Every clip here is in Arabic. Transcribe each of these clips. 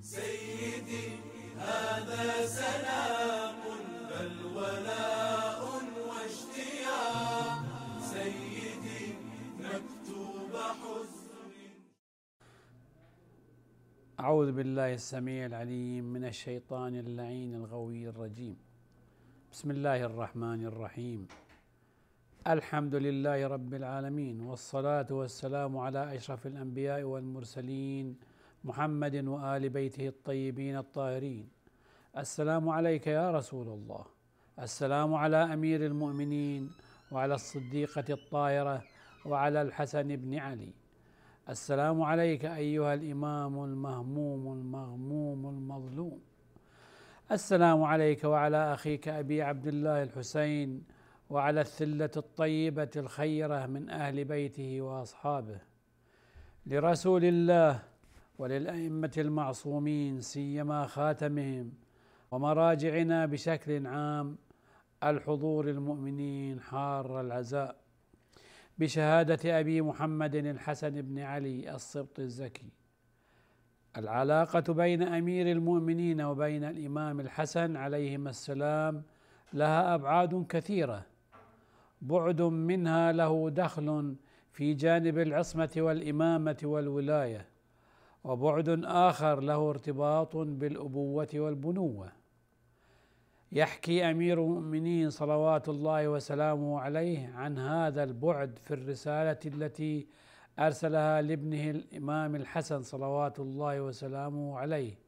سيدي هذا سلام بل ولاء واشتياق. سيدي مكتوب حزن. أعوذ بالله السميع العليم من الشيطان اللعين الغوي الرجيم. بسم الله الرحمن الرحيم. الحمد لله رب العالمين والصلاة والسلام على أشرف الأنبياء والمرسلين محمد وآل بيته الطيبين الطاهرين. السلام عليك يا رسول الله. السلام على أمير المؤمنين وعلى الصديقة الطاهرة وعلى الحسن بن علي. السلام عليك أيها الإمام المهموم المغموم المظلوم. السلام عليك وعلى أخيك أبي عبد الله الحسين وعلى الثلة الطيبة الخيرة من أهل بيته وأصحابه. لرسول الله وللأئمة المعصومين سيما خاتمهم ومراجعنا بشكل عام الحضور المؤمنين حار العزاء بشهادة أبي محمد الحسن بن علي السبط الزكي. العلاقة بين أمير المؤمنين وبين الإمام الحسن عليهما السلام لها أبعاد كثيرة. بعد منها له دخل في جانب العصمة والإمامة والولاية. وبعد آخر له ارتباط بالأبوة والبنوة. يحكي أمير المؤمنين صلوات الله وسلامه عليه عن هذا البعد في الرسالة التي أرسلها لابنه الإمام الحسن صلوات الله وسلامه عليه.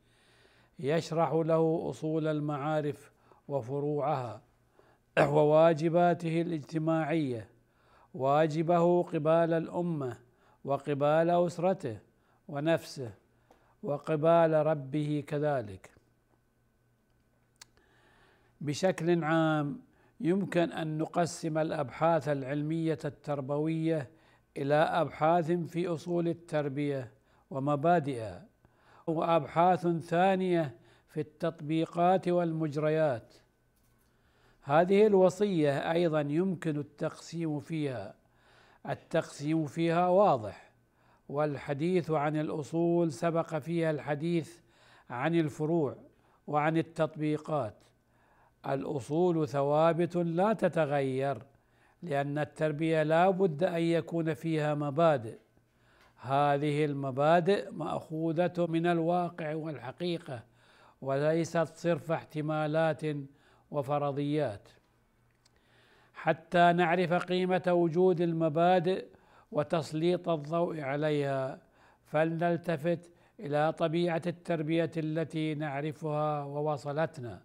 يشرح له أصول المعارف وفروعها وواجباته الاجتماعية واجبه قبال الأمة وقبال أسرته ونفسه وقبال ربه كذلك. بشكل عام يمكن أن نقسم الأبحاث العلمية التربوية إلى أبحاث في أصول التربية ومبادئها وأبحاث ثانية في التطبيقات والمجريات. هذه الوصية أيضا يمكن التقسيم فيها التقسيم فيها واضح. والحديث عن الأصول سبق فيها الحديث عن الفروع وعن التطبيقات. الأصول ثوابت لا تتغير لأن التربية لا بد أن يكون فيها مبادئ. هذه المبادئ مأخوذة من الواقع والحقيقة وليست صرف احتمالات وفرضيات. حتى نعرف قيمة وجود المبادئ وتسليط الضوء عليها فلنلتفت إلى طبيعة التربية التي نعرفها ووصلتنا.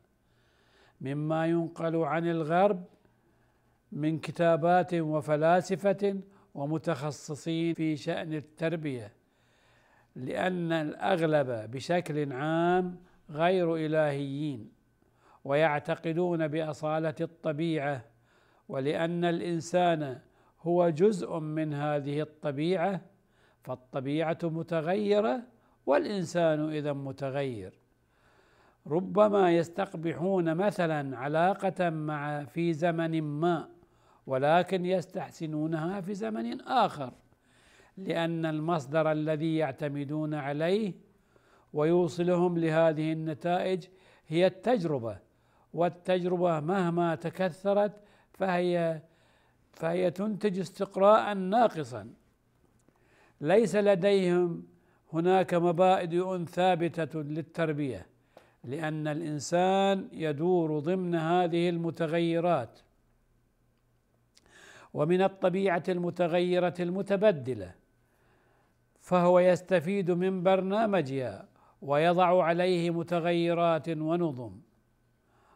مما ينقل عن الغرب من كتابات وفلاسفة ومتخصصين في شأن التربية لأن الأغلب بشكل عام غير إلهيين ويعتقدون بأصالة الطبيعة ولأن الإنسان هو جزء من هذه الطبيعة فالطبيعة متغيرة والإنسان إذا متغير. ربما يستقبحون مثلا علاقة مع في زمن ما ولكن يستحسنونها في زمن آخر لأن المصدر الذي يعتمدون عليه ويوصلهم لهذه النتائج هي التجربة والتجربة مهما تكثرت فهي فهي تنتج استقراء ناقصا. ليس لديهم هناك مبادئ ثابتة للتربية لأن الإنسان يدور ضمن هذه المتغيرات. ومن الطبيعة المتغيرة المتبدلة فهو يستفيد من برنامجها ويضع عليه متغيرات ونظم.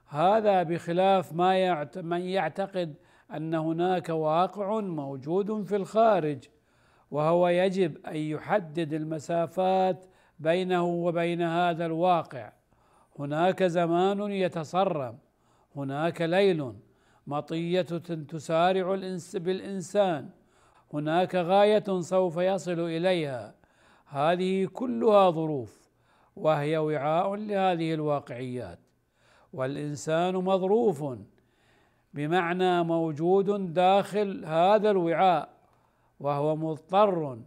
هذا بخلاف ما من يعتقد أن هناك واقع موجود في الخارج وهو يجب أن يحدد المسافات بينه وبين هذا الواقع. هناك زمان يتصرم هناك ليل مطية تسارع الانس بالإنسان هناك غاية سوف يصل إليها. هذه كلها ظروف وهي وعاء لهذه الواقعيات. والإنسان مظروف بمعنى موجود داخل هذا الوعاء وهو مضطر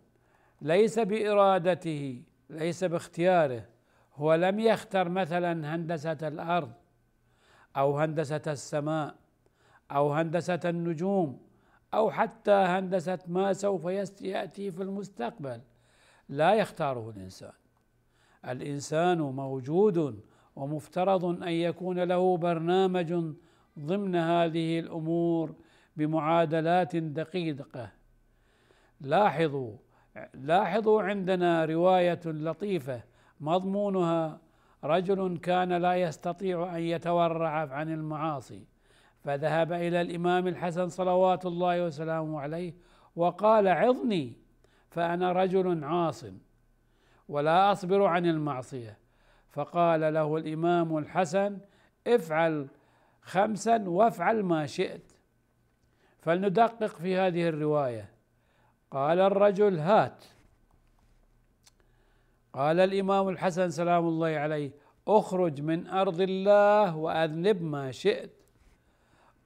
ليس بإرادته ليس باختياره. هو لم يختر مثلا هندسة الأرض أو هندسة السماء أو هندسة النجوم أو حتى هندسة ما سوف يأتي في المستقبل. لا يختاره الإنسان. الإنسان موجود ومفترض أن يكون له برنامج ضمن هذه الأمور بمعادلات دقيقة. لاحظوا لاحظوا عندنا رواية لطيفة مضمونها رجل كان لا يستطيع أن يتورع عن المعاصي فذهب إلى الإمام الحسن صلوات الله وسلامه عليه وقال عظني فأنا رجل عاص ولا أصبر عن المعصية. فقال له الإمام الحسن افعل خمسا وافعل ما شئت. فلندقق في هذه الرواية. قال الرجل هات. قال الإمام الحسن سلام الله عليه أخرج من أرض الله وأذنب ما شئت.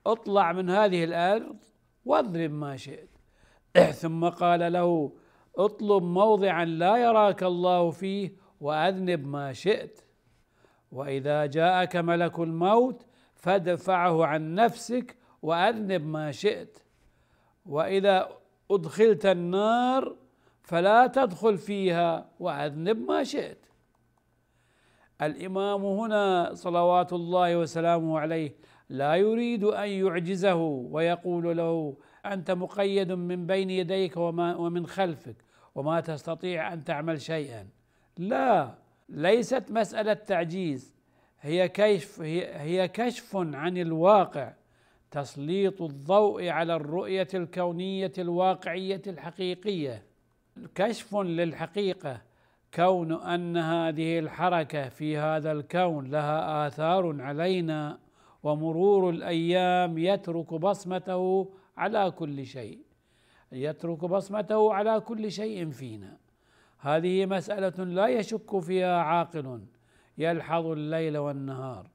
اطلع من هذه الأرض واضرب ما شئت. ثم قال له اطلب موضعا لا يراك الله فيه وأذنب ما شئت. وإذا جاءك ملك الموت فادفعه عن نفسك وأذنب ما شئت. وإذا أدخلت النار فلا تدخل فيها وأذنب ما شئت. الإمام هنا صلوات الله وسلامه عليه لا يريد أن يعجزه ويقول له أنت مقيد من بين يديك وما ومن خلفك وما تستطيع أن تعمل شيئا. لا ليست مسألة تعجيز. هي كشف هي, هي كشف عن الواقع تسليط الضوء على الرؤية الكونية الواقعية الحقيقية. كشف للحقيقة كون أن هذه الحركة في هذا الكون لها آثار علينا ومرور الأيام يترك بصمته على كل شيء. يترك بصمته على كل شيء فينا. هذه مسألة لا يشك فيها عاقل. يلحظ الليل والنهار.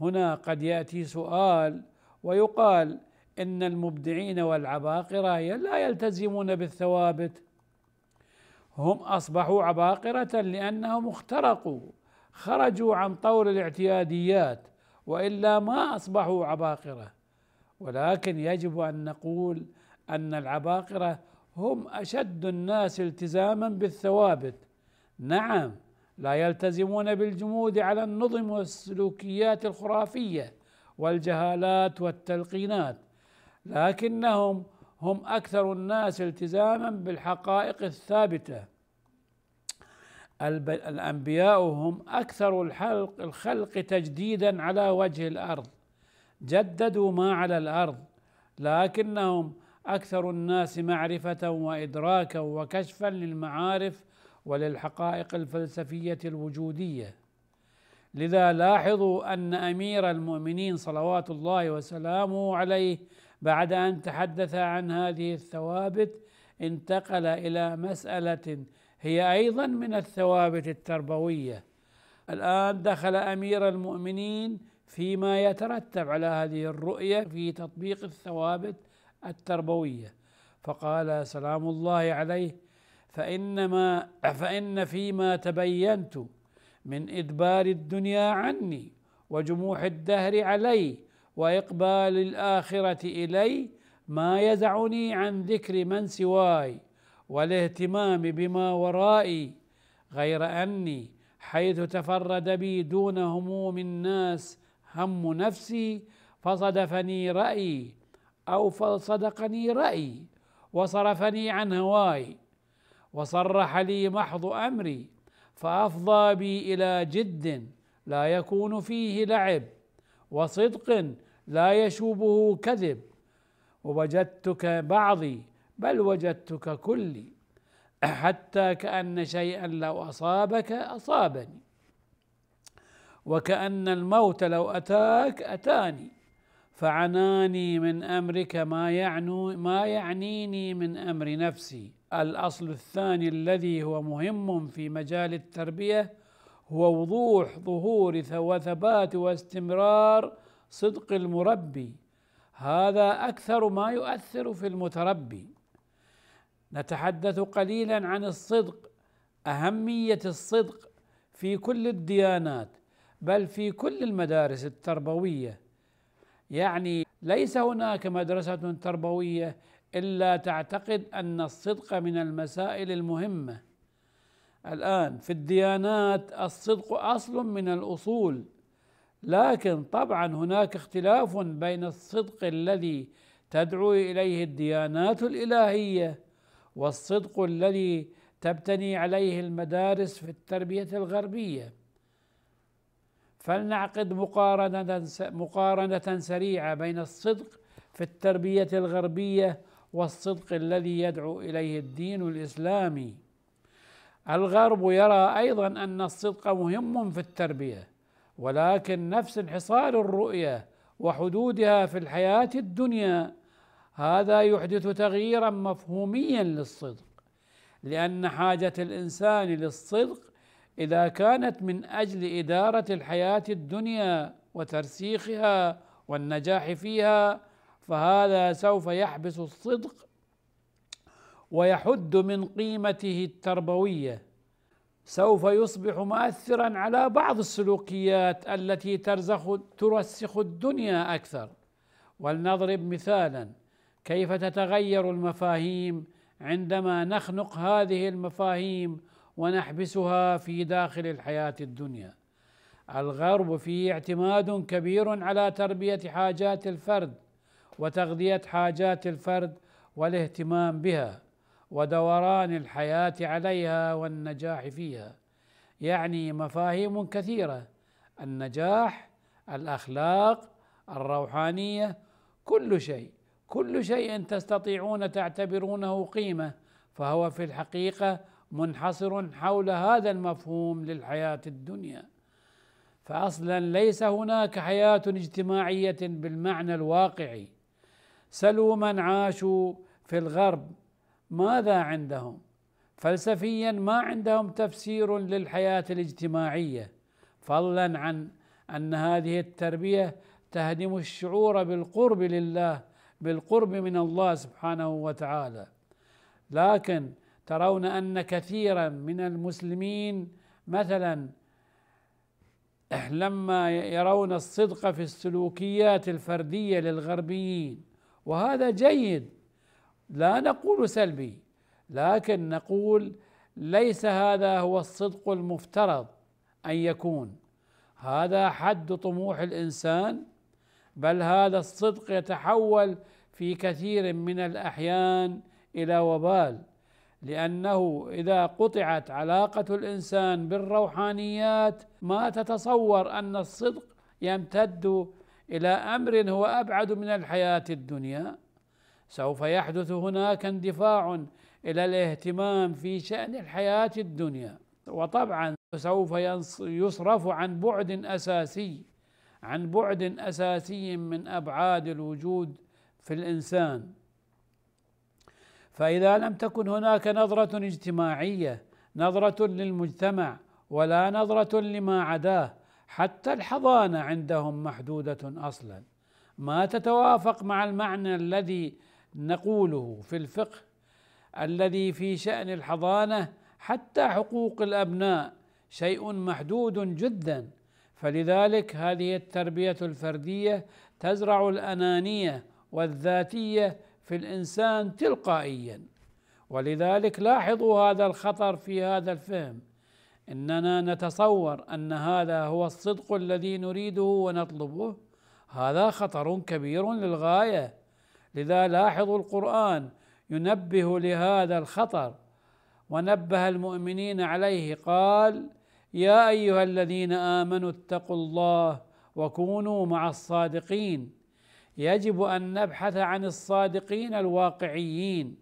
هنا قد يأتي سؤال ويقال إن المبدعين والعباقرة لا يلتزمون بالثوابت. هم أصبحوا عباقرة لأنهم اخترقوا خرجوا عن طور الاعتياديات وإلا ما أصبحوا عباقرة. ولكن يجب أن نقول أن العباقرة هم أشد الناس التزاما بالثوابت. نعم. لا يلتزمون بالجمود على النظم والسلوكيات الخرافية والجهالات والتلقينات لكنهم هم أكثر الناس التزاما بالحقائق الثابتة. الأنبياء هم أكثر الحلق الخلق تجديدا على وجه الأرض جددوا ما على الأرض لكنهم أكثر الناس معرفة وادراكا وكشفا للمعارف وللحقائق الفلسفية الوجودية. لذا لاحظوا أن أمير المؤمنين صلوات الله وسلامه عليه بعد أن تحدث عن هذه الثوابت انتقل إلى مسألة هي أيضا من الثوابت التربوية. الآن دخل أمير المؤمنين فيما يترتب على هذه الرؤية في تطبيق الثوابت التربوية. فقال سلام الله عليه فانما فإن فيما تبينت من إدبار الدنيا عني وجموح الدهر علي وإقبال الآخرة إلي ما يزعني عن ذكر من سواي والاهتمام بما ورائي غير أني حيث تفرد بي دون هموم الناس هم نفسي فصدفني رأيي أو فصدقني رأيي وصرفني عن هواي وصرح لي محض أمري فأفضى بي إلى جد لا يكون فيه لعب وصدق لا يشوبه كذب. ووجدتك بعضي بل وجدتك كلي حتى كأن شيئا لو أصابك أصابني وكأن الموت لو أتاك أتاني. فعناني من أمرك ما يعنو ما يعنيني من أمر نفسي. الأصل الثاني الذي هو مهم في مجال التربية هو وضوح ظهور وثبات واستمرار صدق المربي. هذا أكثر ما يؤثر في المتربي. نتحدث قليلا عن الصدق أهمية الصدق في كل الديانات بل في كل المدارس التربوية. يعني ليس هناك مدرسة تربوية إلا تعتقد أن الصدق من المسائل المهمة. الآن في الديانات الصدق أصل من الأصول لكن طبعا هناك اختلاف بين الصدق الذي تدعو إليه الديانات الإلهية والصدق الذي تبتني عليه المدارس في التربية الغربية. فلنعقد مقارنة مقارنة سريعة بين الصدق في التربية الغربية والصدق الذي يدعو إليه الدين الإسلامي. الغرب يرى أيضا أن الصدق مهم في التربية ولكن نفس انحصار الرؤية وحدودها في الحياة الدنيا هذا يحدث تغييرا مفهوميا للصدق لأن حاجة الإنسان للصدق إذا كانت من أجل إدارة الحياة الدنيا وترسيخها والنجاح فيها فهذا سوف يحبس الصدق ويحد من قيمته التربوية. سوف يصبح مؤثرا على بعض السلوكيات التي ترزخ ترسخ الدنيا أكثر. ولنضرب مثالا كيف تتغير المفاهيم عندما نخنق هذه المفاهيم ونحبسها في داخل الحياة الدنيا. الغرب فيه اعتماد كبير على تربية حاجات الفرد وتغذية حاجات الفرد والاهتمام بها ودوران الحياة عليها والنجاح فيها. يعني مفاهيم كثيرة النجاح الأخلاق الروحانية كل شيء. كل شيء تستطيعون تعتبرونه قيمة فهو في الحقيقة منحصر حول هذا المفهوم للحياة الدنيا. فاصلا ليس هناك حياة اجتماعية بالمعنى الواقعي سلوا من عاشوا في الغرب. ماذا عندهم؟ فلسفيا ما عندهم تفسير للحياة الاجتماعية. فضلا عن أن هذه التربية تهدم الشعور بالقرب لله بالقرب من الله سبحانه وتعالى. لكن ترون أن كثيرا من المسلمين مثلا لما يرون الصدق في السلوكيات الفردية للغربيين. وهذا جيد. لا نقول سلبي لكن نقول ليس هذا هو الصدق المفترض أن يكون. هذا حد طموح الإنسان بل هذا الصدق يتحول في كثير من الأحيان إلى وبال. لأنه إذا قطعت علاقة الإنسان بالروحانيات ما تتصور أن الصدق يمتد إلى أمر هو أبعد من الحياة الدنيا. سوف يحدث هناك اندفاع إلى الاهتمام في شأن الحياة الدنيا. وطبعا سوف يصرف عن بعد أساسي عن بعد أساسي من أبعاد الوجود في الإنسان. فإذا لم تكن هناك نظرة اجتماعية نظرة للمجتمع ولا نظرة لما عداه حتى الحضانة عندهم محدودة أصلا. ما تتوافق مع المعنى الذي نقوله في الفقه الذي في شأن الحضانة حتى حقوق الأبناء شيء محدود جدا. فلذلك هذه التربية الفردية تزرع الأنانية والذاتية في الإنسان تلقائيا. ولذلك لاحظوا هذا الخطر في هذا الفهم. إننا نتصور أن هذا هو الصدق الذي نريده ونطلبه. هذا خطر كبير للغاية. لذا لاحظوا القرآن ينبه لهذا الخطر. ونبه المؤمنين عليه قال يا أيها الذين آمنوا اتقوا الله وكونوا مع الصادقين. يجب أن نبحث عن الصادقين الواقعيين.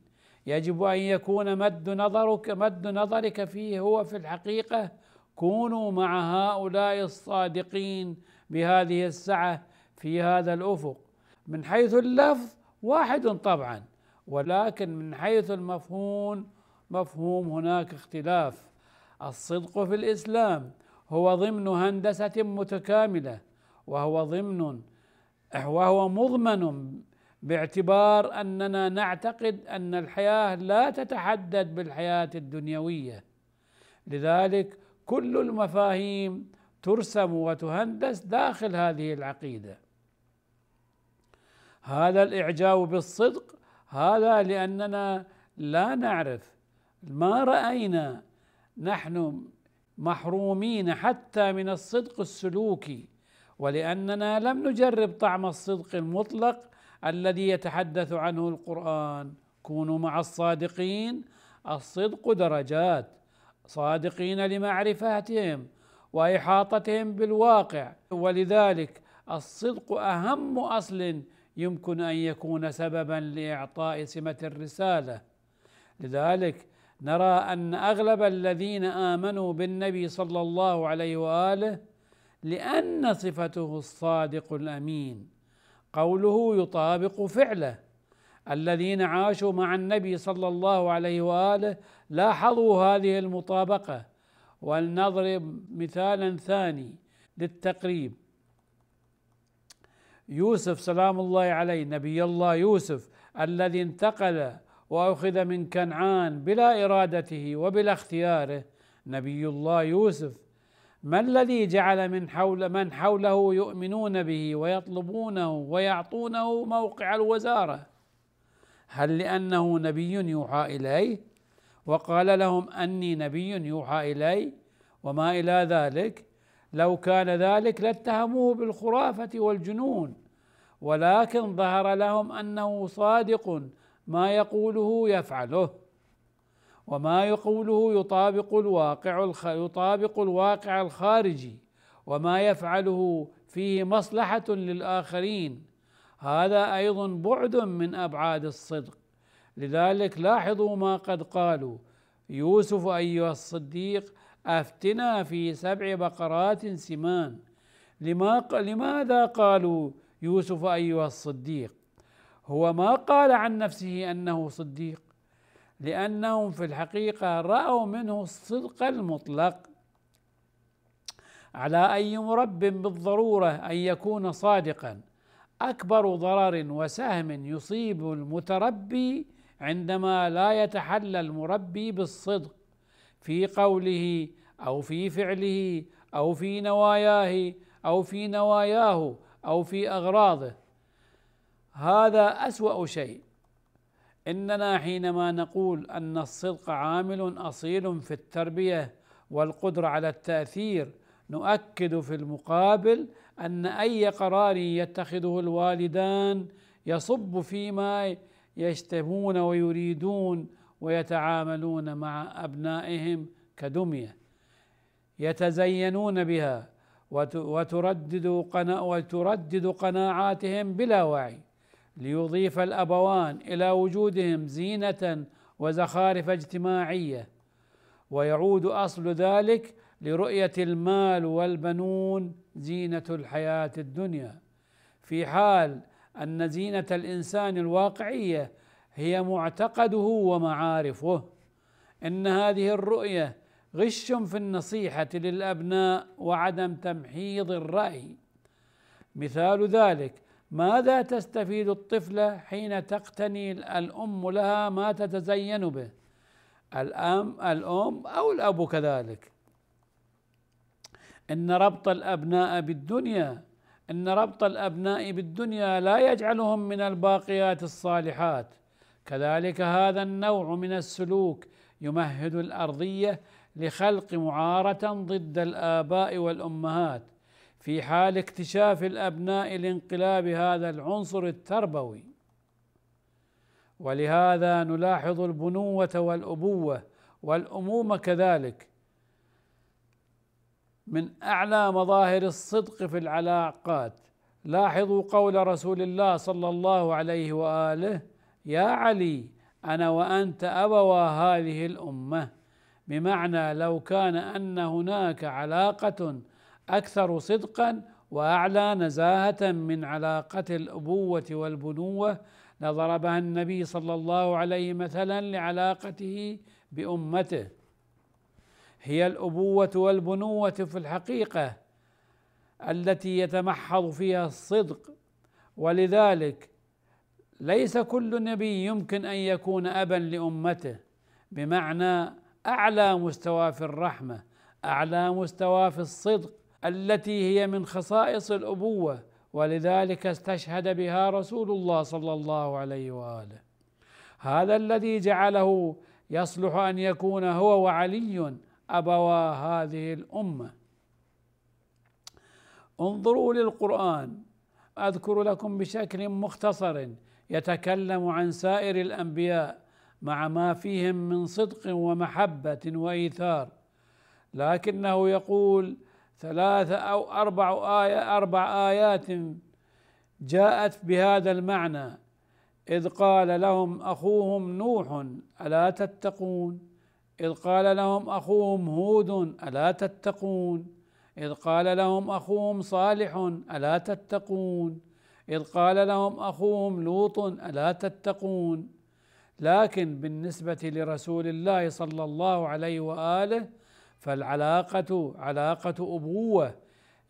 يجب أن يكون مد نظرك مد نظرك فيه هو في الحقيقة. كونوا مع هؤلاء الصادقين بهذه السعة في هذا الأفق. من حيث اللفظ واحد طبعا ولكن من حيث المفهوم مفهوم هناك اختلاف. الصدق في الإسلام هو ضمن هندسة متكاملة وهو ضمن وهو مضمن باعتبار أننا نعتقد أن الحياة لا تتحدد بالحياة الدنيوية. لذلك كل المفاهيم ترسم وتهندس داخل هذه العقيدة. هذا الإعجاب بالصدق هذا لأننا لا نعرف ما رأينا نحن محرومين حتى من الصدق السلوكي. ولأننا لم نجرب طعم الصدق المطلق الذي يتحدث عنه القرآن. كونوا مع الصادقين الصدق درجات. صادقين لمعرفتهم وإحاطتهم بالواقع. ولذلك الصدق أهم أصل يمكن أن يكون سببا لإعطاء سمة الرسالة. لذلك نرى أن أغلب الذين آمنوا بالنبي صلى الله عليه وآله لأن صفته الصادق الأمين. قوله يطابق فعله. الذين عاشوا مع النبي صلى الله عليه وآله لاحظوا هذه المطابقة. ولنضرب مثالا ثاني للتقريب. يوسف سلام الله عليه نبي الله يوسف الذي انتقل وأخذ من كنعان بلا إرادته وبلا اختياره نبي الله يوسف. ما الذي جعل من حول من حوله يؤمنون به ويطلبونه ويعطونه موقع الوزارة؟ هل لأنه نبي يوحى إليه؟ وقال لهم أني نبي يوحى إلي وما إلى ذلك؟ لو كان ذلك لاتهموه بالخرافة والجنون ولكن ظهر لهم أنه صادق ما يقوله يفعله. وما يقوله يطابق الواقع يطابق الواقع الخارجي وما يفعله فيه مصلحة للآخرين. هذا أيضا بعد من أبعاد الصدق. لذلك لاحظوا ما قد قالوا. يوسف أيها الصديق أفتنا في سبع بقرات سمان. لما لماذا قالوا يوسف أيها الصديق؟ هو ما قال عن نفسه أنه صديق. لأنهم في الحقيقة رأوا منه الصدق المطلق. على أي مرب بالضرورة أن يكون صادقا أكبر ضرر وسهم يصيب المتربي عندما لا يتحلى المربي بالصدق في قوله أو في فعله أو في نواياه أو في نواياه أو في أغراضه. هذا أسوأ شيء. إننا حينما نقول أن الصدق عامل أصيل في التربية والقدرة على التأثير نؤكد في المقابل أن أي قرار يتخذه الوالدان يصب فيما يشتهون ويريدون ويتعاملون مع أبنائهم كدمية. يتزينون بها وتردد وتردد قناعاتهم بلا وعي. ليضيف الأبوان إلى وجودهم زينة وزخارف اجتماعية. ويعود أصل ذلك لرؤية المال والبنون زينة الحياة الدنيا في حال أن زينة الإنسان الواقعية هي معتقده ومعارفه. إن هذه الرؤية غش في النصيحة للأبناء وعدم تمحيض الرأي. مثال ذلك ماذا تستفيد الطفله حين تقتني الأم لها ما تتزين به؟ الأم الأم أو الأب كذلك. إن ربط الأبناء بالدنيا إن ربط الأبناء بالدنيا لا يجعلهم من الباقيات الصالحات. كذلك هذا النوع من السلوك يمهد الأرضية لخلق معارة ضد الآباء والأمهات. في حال اكتشاف الأبناء لانقلاب هذا العنصر التربوي. ولهذا نلاحظ البنوة والأبوة والأمومة كذلك من أعلى مظاهر الصدق في العلاقات. لاحظوا قول رسول الله صلى الله عليه وآله يا علي أنا وأنت أبوا هذه الأمة. بمعنى لو كان أن هناك علاقة أكثر صدقا وأعلى نزاهة من علاقة الأبوة والبنوة. لضربها النبي صلى الله عليه مثلا لعلاقته بأمته. هي الأبوة والبنوة في الحقيقة التي يتمحض فيها الصدق ولذلك ليس كل نبي يمكن أن يكون ابا لأمته بمعنى أعلى مستوى في الرحمة أعلى مستوى في الصدق. التي هي من خصائص الأبوة ولذلك استشهد بها رسول الله صلى الله عليه وآله. هذا الذي جعله يصلح أن يكون هو وعلي ابوا هذه الأمة. انظروا للقرآن. أذكر لكم بشكل مختصر يتكلم عن سائر الأنبياء مع ما فيهم من صدق ومحبة وإيثار. لكنه يقول ثلاثة أو أربع آية أربع آيات جاءت بهذا المعنى. إذ قال لهم أخوهم نوح ألا تتقون؟ إذ قال لهم أخوهم هود ألا تتقون؟ إذ قال لهم أخوهم صالح ألا تتقون؟ إذ قال لهم أخوهم لوط ألا تتقون؟ لكن بالنسبة لرسول الله صلى الله عليه وآله فالعلاقة علاقة أبوة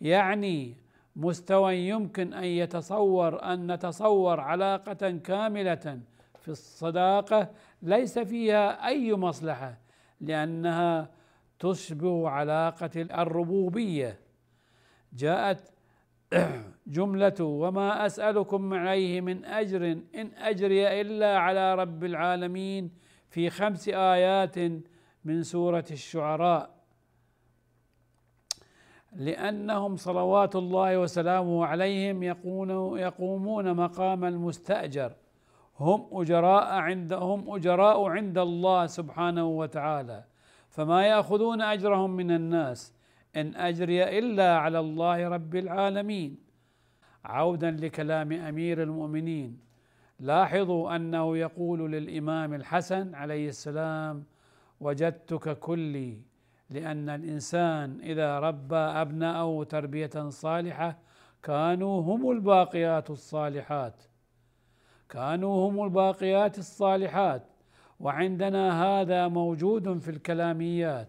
يعني مستوى يمكن أن يتصور أن نتصور علاقة كاملة في الصداقة ليس فيها أي مصلحة لأنها تشبه علاقة الربوبية. جاءت جملة وما أسألكم عليه من أجر إن أجري إلا على رب العالمين في خمس آيات من سورة الشعراء. لأنهم صلوات الله وسلامه عليهم يقومون مقام المستأجر. هم أجراء عند هم أجراء عند الله سبحانه وتعالى. فما يأخذون أجرهم من الناس. إن أجري إلا على الله رب العالمين. عودا لكلام أمير المؤمنين. لاحظوا أنه يقول للإمام الحسن عليه السلام وجدتك كلي لأن الإنسان إذا ربى أبناءه تربية صالحة كانوا هم الباقيات الصالحات. كانوا هم الباقيات الصالحات. وعندنا هذا موجود في الكلاميات.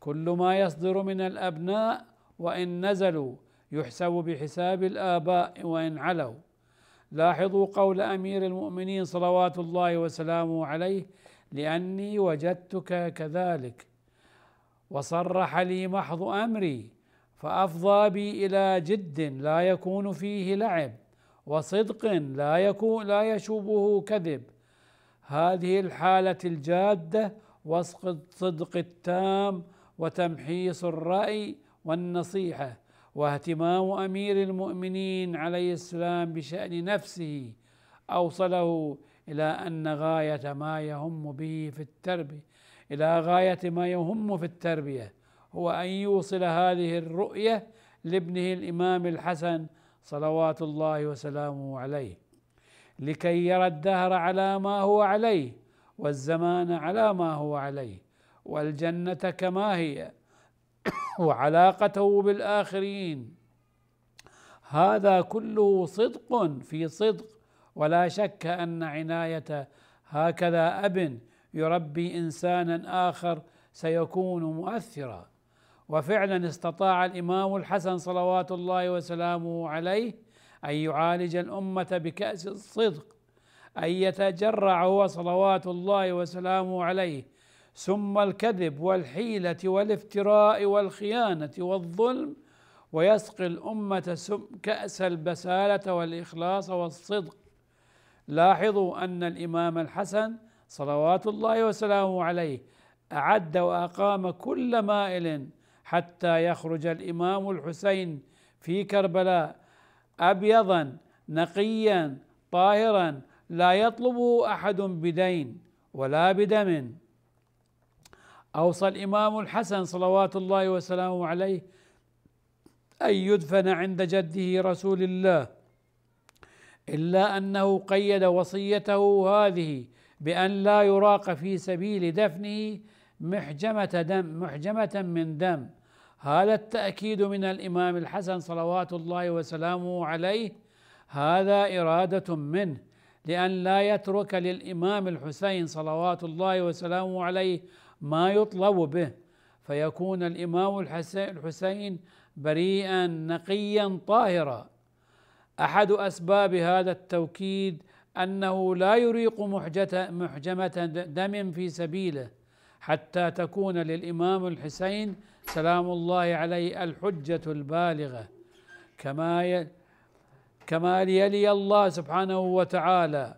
كل ما يصدر من الأبناء وإن نزلوا يحسب بحساب الآباء وإن علوا. لاحظوا قول أمير المؤمنين صلوات الله وسلامه عليه لأني وجدتك كذلك. وصرح لي محض أمري فأفضى بي إلى جد لا يكون فيه لعب وصدق لا يكون لا يشوبه كذب. هذه الحالة الجادة وصف الصدق التام وتمحيص الرأي والنصيحة واهتمام أمير المؤمنين عليه السلام بشأن نفسه أوصله إلى أن غاية ما يهم به في التربية إلى غاية ما يهم في التربية هو أن يوصل هذه الرؤية لابنه الإمام الحسن صلوات الله وسلامه عليه لكي يرى الدهر على ما هو عليه والزمان على ما هو عليه والجنة كما هي وعلاقته بالآخرين. هذا كله صدق في صدق ولا شك أن عناية هكذا أب يربي إنسانا آخر سيكون مؤثرا. وفعلا استطاع الإمام الحسن صلوات الله وسلامه عليه أن يعالج الأمة بكأس الصدق أن يتجرع هو صلوات الله وسلامه عليه ثم الكذب والحيلة والافتراء والخيانة والظلم ويسقي الأمة كأس البسالة والإخلاص والصدق. لاحظوا أن الإمام الحسن صلوات الله وسلامه عليه أعد وأقام كل مائل حتى يخرج الإمام الحسين في كربلاء. أبيضا نقيا طاهرا لا يطلبه أحد بدين ولا بدم. أوصى الإمام الحسن صلوات الله وسلامه عليه أن يدفن عند جده رسول الله إلا أنه قيد وصيته هذه بأن لا يراق في سبيل دفنه محجمة دم محجمة من دم. هذا التأكيد من الإمام الحسن صلوات الله وسلامه عليه. هذا إرادة منه لأن لا يترك للإمام الحسين صلوات الله وسلامه عليه ما يطلب به. فيكون الإمام الحسين بريئا نقيا طاهرا. أحد أسباب هذا التوكيد أنه لا يريق محجمة دم في سبيله حتى تكون للإمام الحسين سلام الله عليه الحجة البالغة. كما كما يلي الله سبحانه وتعالى.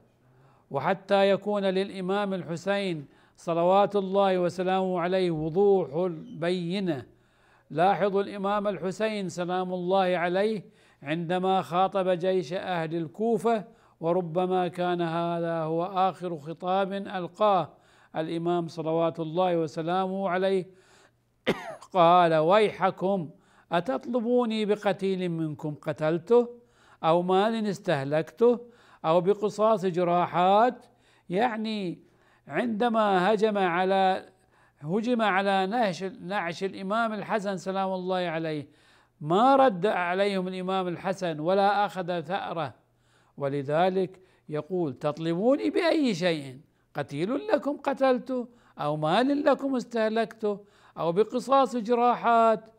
وحتى يكون للإمام الحسين صلوات الله وسلامه عليه وضوح البينة. لاحظوا الإمام الحسين سلام الله عليه عندما خاطب جيش أهل الكوفة وربما كان هذا هو آخر خطاب ألقاه. الإمام صلوات الله وسلامه عليه قال ويحكم أتطلبوني بقتيل منكم قتلته أو مال استهلكته أو بقصاص جراحات؟ يعني عندما هجم على هجم على نهش نعش الإمام الحسن سلام الله عليه ما رد عليهم الإمام الحسن ولا أخذ ثأره. ولذلك يقول تطلبوني بأي شيء؟ قتيل لكم قتلته أو مال لكم استهلكته أو بقصاص جراحات.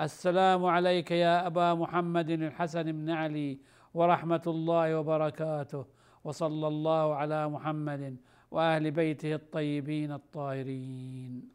السلام عليك يا أبا محمد الحسن بن علي ورحمة الله وبركاته وصلى الله على محمد وأهل بيته الطيبين الطاهرين.